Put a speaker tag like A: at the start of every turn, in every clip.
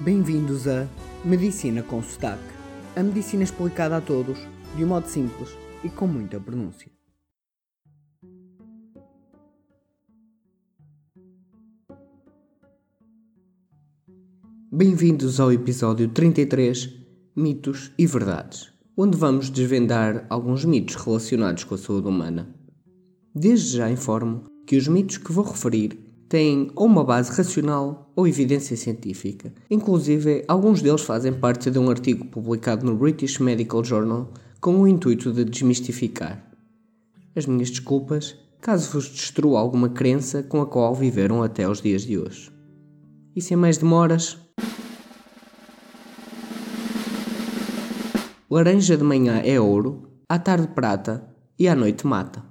A: Bem-vindos a Medicina com Sotaque. A medicina explicada a todos, de um modo simples e com muita pronúncia. Bem-vindos ao episódio 33 Mitos e Verdades, onde vamos desvendar alguns mitos relacionados com a saúde humana. Desde já informo que os mitos que vou referir têm ou uma base racional ou evidência científica. Inclusive, alguns deles fazem parte de um artigo publicado no British Medical Journal com o intuito de desmistificar. As minhas desculpas caso vos destrua alguma crença com a qual viveram até os dias de hoje. E sem mais demoras. Laranja de manhã é ouro, à tarde prata e à noite mata.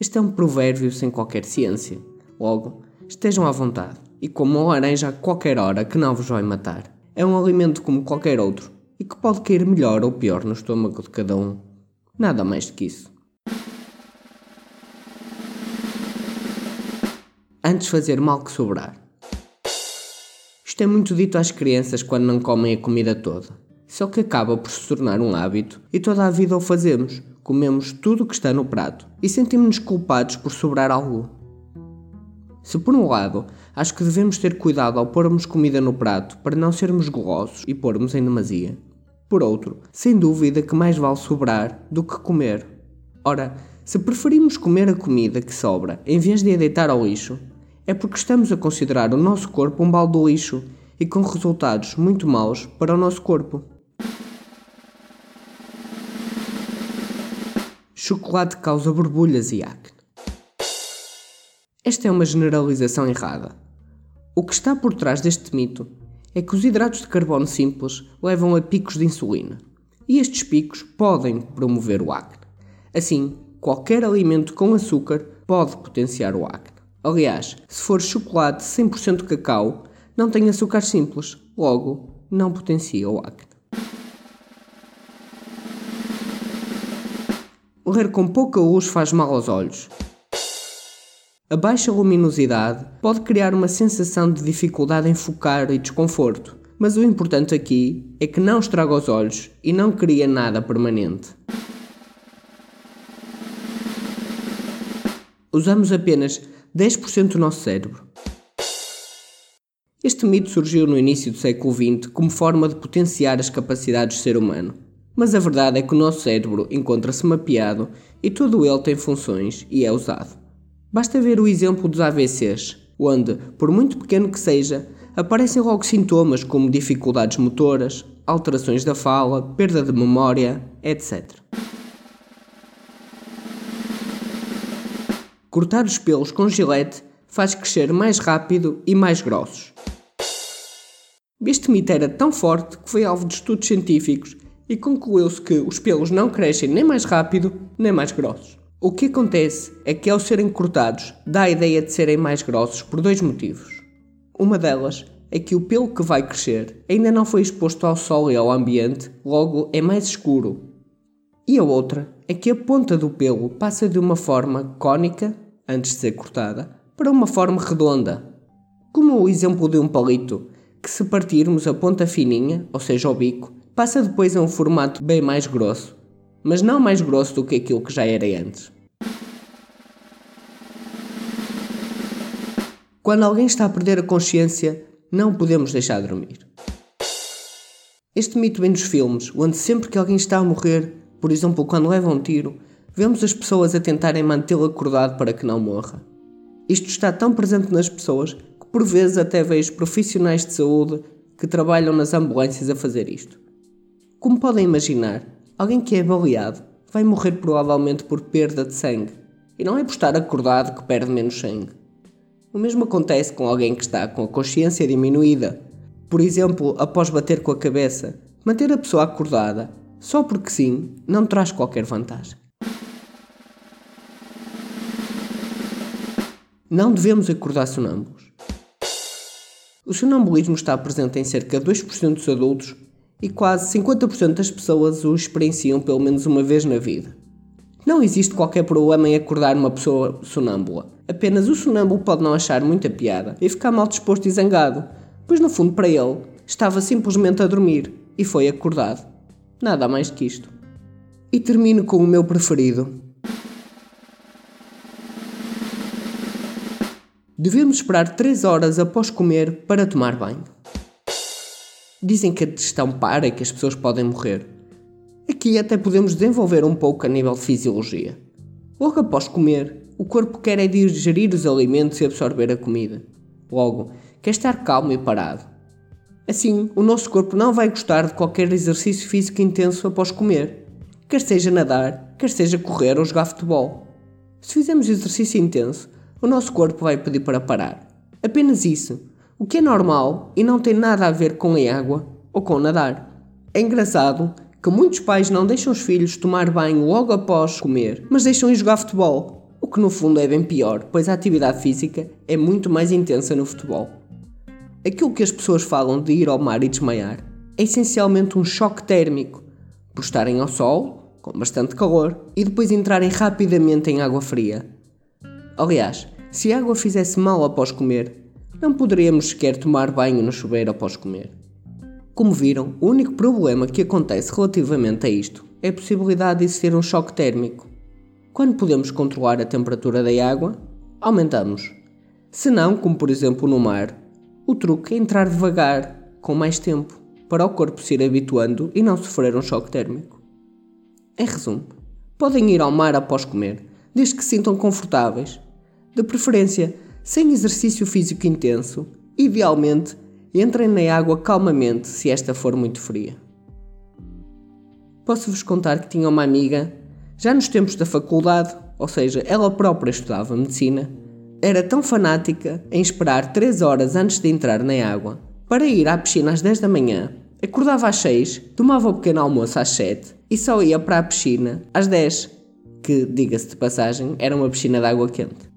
A: Este é um provérbio sem qualquer ciência. Logo, estejam à vontade e comam laranja a qualquer hora que não vos vai matar. É um alimento como qualquer outro e que pode cair melhor ou pior no estômago de cada um. Nada mais do que isso. Antes fazer mal que sobrar. Isto é muito dito às crianças quando não comem a comida toda. Só que acaba por se tornar um hábito e toda a vida o fazemos, comemos tudo o que está no prato e sentimos-nos culpados por sobrar algo. Se por um lado acho que devemos ter cuidado ao pormos comida no prato para não sermos golosos e pormos em demasia, por outro, sem dúvida que mais vale sobrar do que comer. Ora, se preferimos comer a comida que sobra em vez de a deitar ao lixo, é porque estamos a considerar o nosso corpo um balde de lixo e com resultados muito maus para o nosso corpo. Chocolate causa borbulhas e acne. Esta é uma generalização errada. O que está por trás deste mito é que os hidratos de carbono simples levam a picos de insulina, e estes picos podem promover o acne. Assim, qualquer alimento com açúcar pode potenciar o acne. Aliás, se for chocolate 100% cacau, não tem açúcar simples, logo não potencia o acne. Ler com pouca luz faz mal aos olhos. A baixa luminosidade pode criar uma sensação de dificuldade em focar e desconforto, mas o importante aqui é que não estraga os olhos e não cria nada permanente. Usamos apenas 10% do nosso cérebro. Este mito surgiu no início do século XX como forma de potenciar as capacidades do ser humano. Mas a verdade é que o nosso cérebro encontra-se mapeado e todo ele tem funções e é usado. Basta ver o exemplo dos AVCs, onde, por muito pequeno que seja, aparecem logo sintomas como dificuldades motoras, alterações da fala, perda de memória, etc. Cortar os pelos com gilete faz crescer mais rápido e mais grossos. Este mito era tão forte que foi alvo de estudos científicos e concluiu-se que os pelos não crescem nem mais rápido nem mais grossos. O que acontece é que ao serem cortados dá a ideia de serem mais grossos por dois motivos. Uma delas é que o pelo que vai crescer ainda não foi exposto ao sol e ao ambiente, logo é mais escuro. E a outra é que a ponta do pelo passa de uma forma cônica, antes de ser cortada, para uma forma redonda. Como o exemplo de um palito, que se partirmos a ponta fininha, ou seja, o bico, passa depois a um formato bem mais grosso, mas não mais grosso do que aquilo que já era antes. Quando alguém está a perder a consciência, não podemos deixar de dormir. Este mito vem dos filmes, onde sempre que alguém está a morrer, por exemplo, quando leva um tiro, vemos as pessoas a tentarem mantê-lo acordado para que não morra. Isto está tão presente nas pessoas que por vezes até vejo profissionais de saúde que trabalham nas ambulâncias a fazer isto. Como podem imaginar, alguém que é baleado vai morrer provavelmente por perda de sangue. E não é por estar acordado que perde menos sangue. O mesmo acontece com alguém que está com a consciência diminuída. Por exemplo, após bater com a cabeça, manter a pessoa acordada, só porque sim, não traz qualquer vantagem. Não devemos acordar sonâmbulos. O sonambulismo está presente em cerca de 2% dos adultos e quase 50% das pessoas o experienciam pelo menos uma vez na vida. Não existe qualquer problema em acordar uma pessoa sonâmbula. Apenas o sonâmbulo pode não achar muita piada e ficar mal disposto e zangado, pois no fundo para ele estava simplesmente a dormir e foi acordado. Nada mais que isto. E termino com o meu preferido. Devemos esperar 3 horas após comer para tomar banho. Dizem que a digestão para e que as pessoas podem morrer. Aqui até podemos desenvolver um pouco a nível de fisiologia. Logo após comer, o corpo quer é digerir os alimentos e absorver a comida. Logo, quer estar calmo e parado. Assim, o nosso corpo não vai gostar de qualquer exercício físico intenso após comer, quer seja nadar, quer seja correr ou jogar futebol. Se fizermos exercício intenso, o nosso corpo vai pedir para parar. Apenas isso, o que é normal e não tem nada a ver com a água ou com nadar. É engraçado que muitos pais não deixam os filhos tomar banho logo após comer, mas deixam ir jogar futebol, o que no fundo é bem pior, pois a atividade física é muito mais intensa no futebol. Aquilo que as pessoas falam de ir ao mar e desmaiar é essencialmente um choque térmico, por estarem ao sol, com bastante calor, e depois entrarem rapidamente em água fria. Aliás, se a água fizesse mal após comer, não poderíamos sequer tomar banho no chuveiro após comer. Como viram, o único problema que acontece relativamente a isto é a possibilidade de existir um choque térmico. Quando podemos controlar a temperatura da água, aumentamos. Se não, como por exemplo no mar, o truque é entrar devagar, com mais tempo, para o corpo se ir habituando e não sofrer um choque térmico. Em resumo, podem ir ao mar após comer, desde que se sintam confortáveis, de preferência sem exercício físico intenso, idealmente entrem na água calmamente se esta for muito fria. Posso-vos contar que tinha uma amiga, já nos tempos da faculdade, ou seja, ela própria estudava medicina, era tão fanática em esperar 3 horas antes de entrar na água para ir à piscina às 10 da manhã. Acordava às 6, tomava o pequeno almoço às 7 e só ia para a piscina às 10, que, diga-se de passagem, era uma piscina de água quente.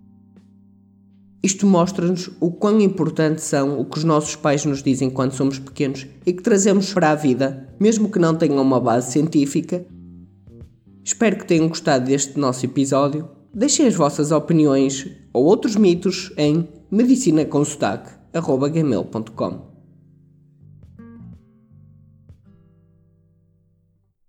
A: Isto mostra-nos o quão importante são o que os nossos pais nos dizem quando somos pequenos e que trazemos para a vida, mesmo que não tenham uma base científica. Espero que tenham gostado deste nosso episódio Deixem as vossas opiniões ou outros mitos em medicinaconsotaque.gmail.com